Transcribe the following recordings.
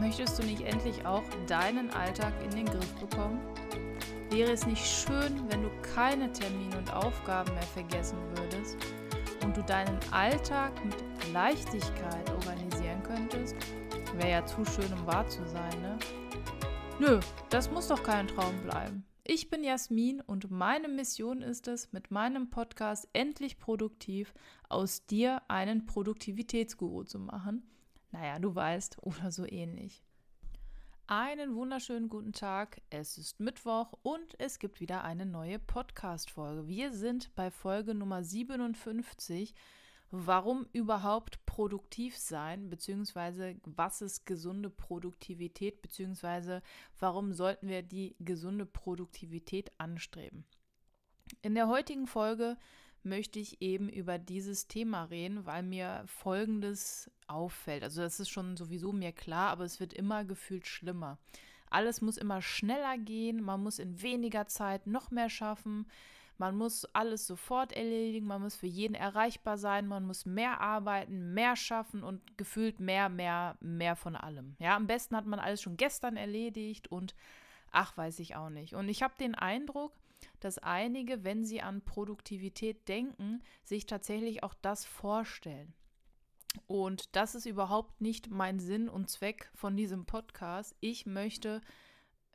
Möchtest du nicht endlich auch deinen Alltag in den Griff bekommen? Wäre es nicht schön, wenn du keine Termine und Aufgaben mehr vergessen würdest und du deinen Alltag mit Leichtigkeit organisieren könntest? Wäre ja zu schön, um wahr zu sein, ne? Nö, das muss doch kein Traum bleiben. Ich bin Jasmin und meine Mission ist es, mit meinem Podcast endlich produktiv aus dir einen Produktivitätsguru zu machen naja, du weißt, oder so ähnlich. Einen wunderschönen guten Tag. Es ist Mittwoch und es gibt wieder eine neue Podcast-Folge. Wir sind bei Folge Nummer 57. Warum überhaupt produktiv sein, beziehungsweise was ist gesunde Produktivität, beziehungsweise warum sollten wir die gesunde Produktivität anstreben? In der heutigen Folge möchte ich eben über dieses Thema reden, weil mir Folgendes auffällt. Also das ist schon sowieso mir klar, aber es wird immer gefühlt schlimmer. Alles muss immer schneller gehen, man muss in weniger Zeit noch mehr schaffen, man muss alles sofort erledigen, man muss für jeden erreichbar sein, man muss mehr arbeiten, mehr schaffen und gefühlt mehr, mehr, mehr von allem. Ja, am besten hat man alles schon gestern erledigt und ach, weiß ich auch nicht. Und ich habe den Eindruck, dass einige, wenn sie an Produktivität denken, sich tatsächlich auch das vorstellen. Und das ist überhaupt nicht mein Sinn und Zweck von diesem Podcast. Ich möchte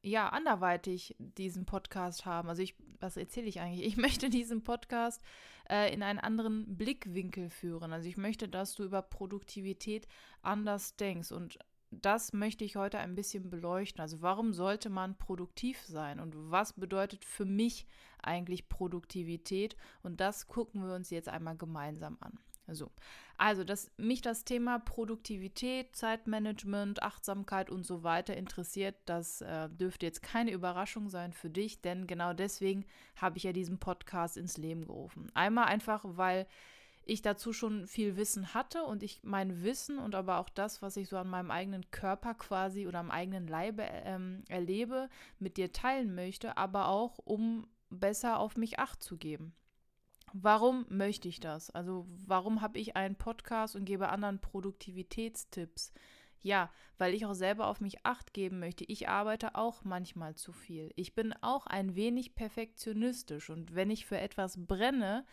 ja anderweitig diesen Podcast haben. Also ich, was erzähle ich eigentlich? Ich möchte diesen Podcast äh, in einen anderen Blickwinkel führen. Also ich möchte, dass du über Produktivität anders denkst und das möchte ich heute ein bisschen beleuchten. Also warum sollte man produktiv sein und was bedeutet für mich eigentlich Produktivität? Und das gucken wir uns jetzt einmal gemeinsam an. So. Also, dass mich das Thema Produktivität, Zeitmanagement, Achtsamkeit und so weiter interessiert, das äh, dürfte jetzt keine Überraschung sein für dich, denn genau deswegen habe ich ja diesen Podcast ins Leben gerufen. Einmal einfach, weil ich dazu schon viel Wissen hatte und ich mein Wissen und aber auch das, was ich so an meinem eigenen Körper quasi oder am eigenen Leibe ähm, erlebe, mit dir teilen möchte, aber auch um besser auf mich acht zu geben. Warum möchte ich das? Also warum habe ich einen Podcast und gebe anderen Produktivitätstipps? Ja, weil ich auch selber auf mich acht geben möchte. Ich arbeite auch manchmal zu viel. Ich bin auch ein wenig perfektionistisch und wenn ich für etwas brenne,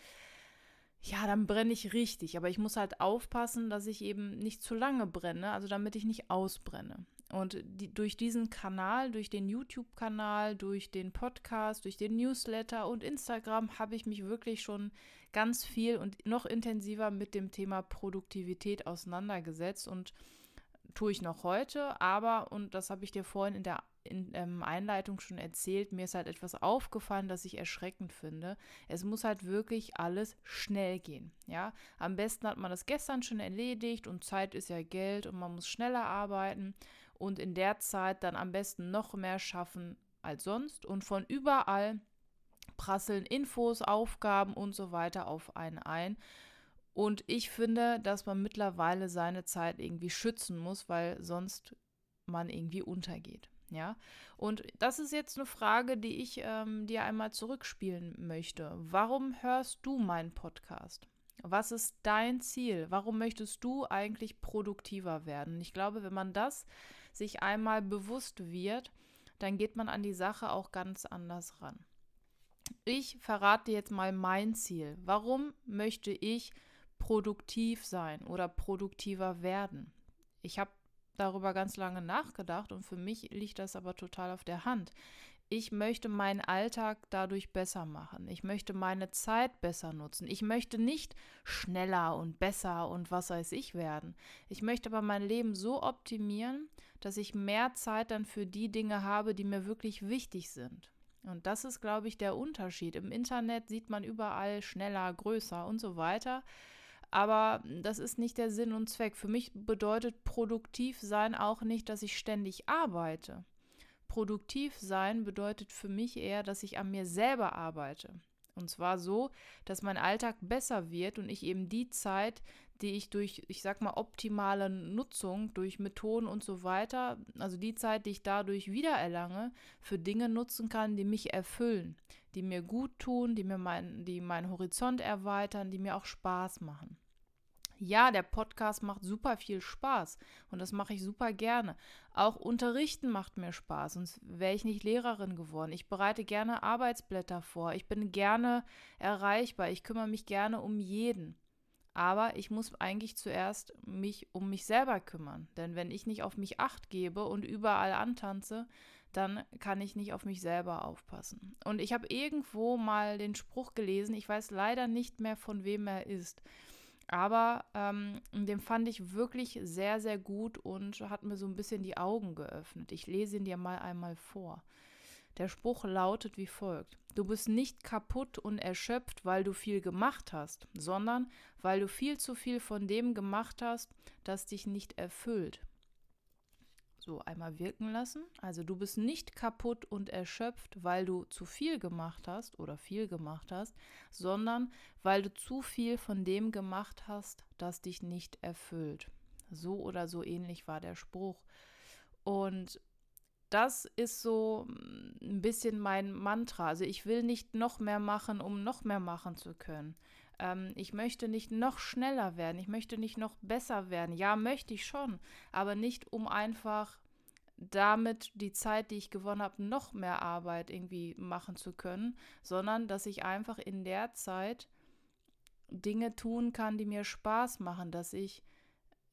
ja, dann brenne ich richtig. Aber ich muss halt aufpassen, dass ich eben nicht zu lange brenne, also damit ich nicht ausbrenne. Und die, durch diesen Kanal, durch den YouTube-Kanal, durch den Podcast, durch den Newsletter und Instagram habe ich mich wirklich schon ganz viel und noch intensiver mit dem Thema Produktivität auseinandergesetzt und tue ich noch heute, aber, und das habe ich dir vorhin in der in, ähm, Einleitung schon erzählt, mir ist halt etwas aufgefallen, das ich erschreckend finde. Es muss halt wirklich alles schnell gehen. Ja, am besten hat man das gestern schon erledigt und Zeit ist ja Geld und man muss schneller arbeiten und in der Zeit dann am besten noch mehr schaffen als sonst und von überall prasseln Infos, Aufgaben und so weiter auf einen ein. Und ich finde, dass man mittlerweile seine Zeit irgendwie schützen muss, weil sonst man irgendwie untergeht. Ja, und das ist jetzt eine Frage, die ich ähm, dir einmal zurückspielen möchte. Warum hörst du meinen Podcast? Was ist dein Ziel? Warum möchtest du eigentlich produktiver werden? Ich glaube, wenn man das sich einmal bewusst wird, dann geht man an die Sache auch ganz anders ran. Ich verrate jetzt mal mein Ziel. Warum möchte ich produktiv sein oder produktiver werden? Ich habe darüber ganz lange nachgedacht und für mich liegt das aber total auf der Hand. Ich möchte meinen Alltag dadurch besser machen. Ich möchte meine Zeit besser nutzen. Ich möchte nicht schneller und besser und was weiß ich werden. Ich möchte aber mein Leben so optimieren, dass ich mehr Zeit dann für die Dinge habe, die mir wirklich wichtig sind. Und das ist, glaube ich, der Unterschied. Im Internet sieht man überall schneller, größer und so weiter. Aber das ist nicht der Sinn und Zweck. Für mich bedeutet produktiv sein auch nicht, dass ich ständig arbeite. Produktiv sein bedeutet für mich eher, dass ich an mir selber arbeite. Und zwar so, dass mein Alltag besser wird und ich eben die Zeit, die ich durch, ich sag mal, optimale Nutzung, durch Methoden und so weiter, also die Zeit, die ich dadurch wiedererlange, für Dinge nutzen kann, die mich erfüllen, die mir gut tun, die mir mein, die meinen Horizont erweitern, die mir auch Spaß machen. Ja, der Podcast macht super viel Spaß und das mache ich super gerne. Auch Unterrichten macht mir Spaß, sonst wäre ich nicht Lehrerin geworden. Ich bereite gerne Arbeitsblätter vor, ich bin gerne erreichbar, ich kümmere mich gerne um jeden. Aber ich muss eigentlich zuerst mich um mich selber kümmern. Denn wenn ich nicht auf mich acht gebe und überall antanze, dann kann ich nicht auf mich selber aufpassen. Und ich habe irgendwo mal den Spruch gelesen, ich weiß leider nicht mehr, von wem er ist. Aber ähm, den fand ich wirklich sehr, sehr gut und hat mir so ein bisschen die Augen geöffnet. Ich lese ihn dir mal einmal vor. Der Spruch lautet wie folgt. Du bist nicht kaputt und erschöpft, weil du viel gemacht hast, sondern weil du viel zu viel von dem gemacht hast, das dich nicht erfüllt. So einmal wirken lassen. Also du bist nicht kaputt und erschöpft, weil du zu viel gemacht hast oder viel gemacht hast, sondern weil du zu viel von dem gemacht hast, das dich nicht erfüllt. So oder so ähnlich war der Spruch. Und das ist so mm, ein bisschen mein Mantra. Also ich will nicht noch mehr machen, um noch mehr machen zu können. Ähm, ich möchte nicht noch schneller werden. Ich möchte nicht noch besser werden. Ja, möchte ich schon, aber nicht um einfach damit die Zeit, die ich gewonnen habe, noch mehr Arbeit irgendwie machen zu können, sondern dass ich einfach in der Zeit Dinge tun kann, die mir Spaß machen, dass ich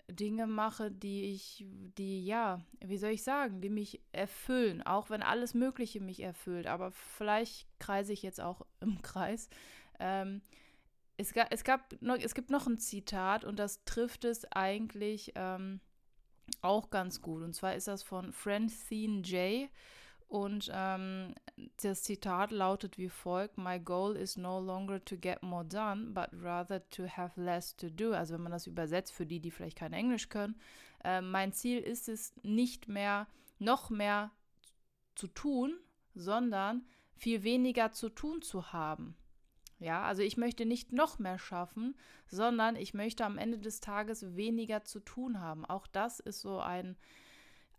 Dinge mache, die ich, die ja, wie soll ich sagen, die mich erfüllen, auch wenn alles Mögliche mich erfüllt. Aber vielleicht kreise ich jetzt auch im Kreis. Ähm, es, gab, es, gab es gibt noch ein Zitat und das trifft es eigentlich ähm, auch ganz gut. Und zwar ist das von Francine J. Und ähm, das Zitat lautet wie folgt: My goal is no longer to get more done, but rather to have less to do. Also wenn man das übersetzt für die, die vielleicht kein Englisch können, äh, mein Ziel ist es nicht mehr noch mehr zu tun, sondern viel weniger zu tun zu haben. Ja, also ich möchte nicht noch mehr schaffen, sondern ich möchte am Ende des Tages weniger zu tun haben. Auch das ist so ein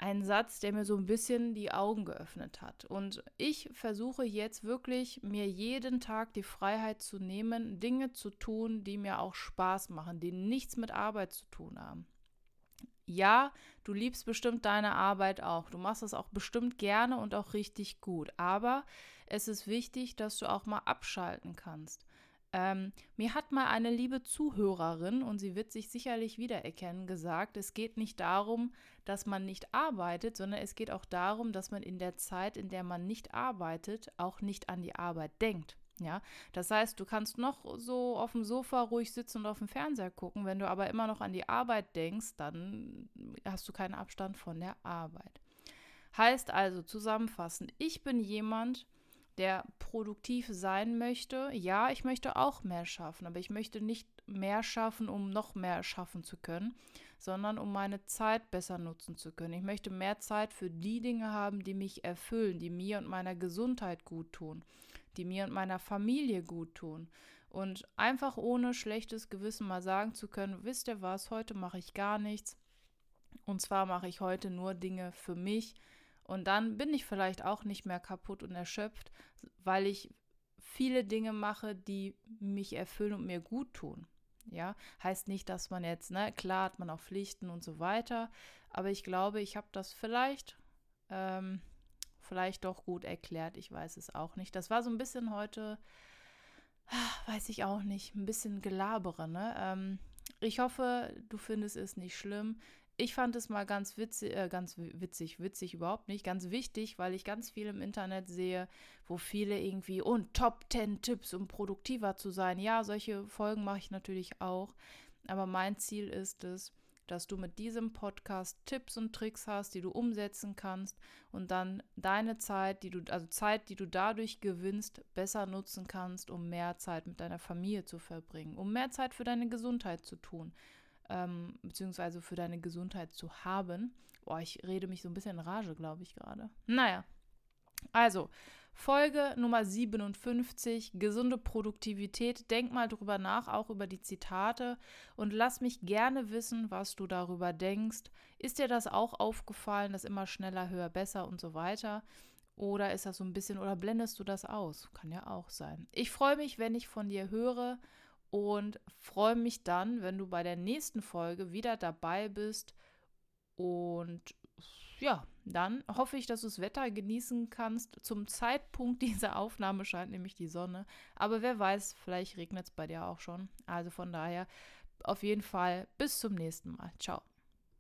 ein Satz, der mir so ein bisschen die Augen geöffnet hat. Und ich versuche jetzt wirklich, mir jeden Tag die Freiheit zu nehmen, Dinge zu tun, die mir auch Spaß machen, die nichts mit Arbeit zu tun haben. Ja, du liebst bestimmt deine Arbeit auch. Du machst es auch bestimmt gerne und auch richtig gut. Aber es ist wichtig, dass du auch mal abschalten kannst. Ähm, mir hat mal eine liebe Zuhörerin, und sie wird sich sicherlich wiedererkennen, gesagt, es geht nicht darum, dass man nicht arbeitet, sondern es geht auch darum, dass man in der Zeit, in der man nicht arbeitet, auch nicht an die Arbeit denkt. Ja, das heißt, du kannst noch so auf dem Sofa ruhig sitzen und auf dem Fernseher gucken. Wenn du aber immer noch an die Arbeit denkst, dann hast du keinen Abstand von der Arbeit. Heißt also zusammenfassend, ich bin jemand, der produktiv sein möchte, ja, ich möchte auch mehr schaffen, aber ich möchte nicht mehr schaffen, um noch mehr schaffen zu können, sondern um meine Zeit besser nutzen zu können. Ich möchte mehr Zeit für die Dinge haben, die mich erfüllen, die mir und meiner Gesundheit gut tun, die mir und meiner Familie gut tun. Und einfach ohne schlechtes Gewissen mal sagen zu können, wisst ihr was, heute mache ich gar nichts. Und zwar mache ich heute nur Dinge für mich, und dann bin ich vielleicht auch nicht mehr kaputt und erschöpft, weil ich viele Dinge mache, die mich erfüllen und mir gut tun. Ja, heißt nicht, dass man jetzt, ne, klar hat man auch Pflichten und so weiter, aber ich glaube, ich habe das vielleicht, ähm, vielleicht doch gut erklärt. Ich weiß es auch nicht. Das war so ein bisschen heute, weiß ich auch nicht, ein bisschen Gelabere, ne? Ähm, ich hoffe, du findest es nicht schlimm ich fand es mal ganz witzig, äh, ganz witzig, witzig überhaupt nicht, ganz wichtig, weil ich ganz viel im Internet sehe, wo viele irgendwie und Top 10 Tipps, um produktiver zu sein. Ja, solche Folgen mache ich natürlich auch, aber mein Ziel ist es, dass du mit diesem Podcast Tipps und Tricks hast, die du umsetzen kannst und dann deine Zeit, die du, also Zeit, die du dadurch gewinnst, besser nutzen kannst, um mehr Zeit mit deiner Familie zu verbringen, um mehr Zeit für deine Gesundheit zu tun ähm, beziehungsweise für deine Gesundheit zu haben. Boah, ich rede mich so ein bisschen in Rage, glaube ich gerade. Naja, also Folge Nummer 57, gesunde Produktivität. Denk mal drüber nach, auch über die Zitate und lass mich gerne wissen, was du darüber denkst. Ist dir das auch aufgefallen, dass immer schneller, höher, besser und so weiter? Oder ist das so ein bisschen, oder blendest du das aus? Kann ja auch sein. Ich freue mich, wenn ich von dir höre und freue mich dann, wenn du bei der nächsten Folge wieder dabei bist. Und ja, dann hoffe ich, dass du das Wetter genießen kannst. Zum Zeitpunkt dieser Aufnahme scheint nämlich die Sonne. Aber wer weiß, vielleicht regnet es bei dir auch schon. Also von daher auf jeden Fall bis zum nächsten Mal. Ciao.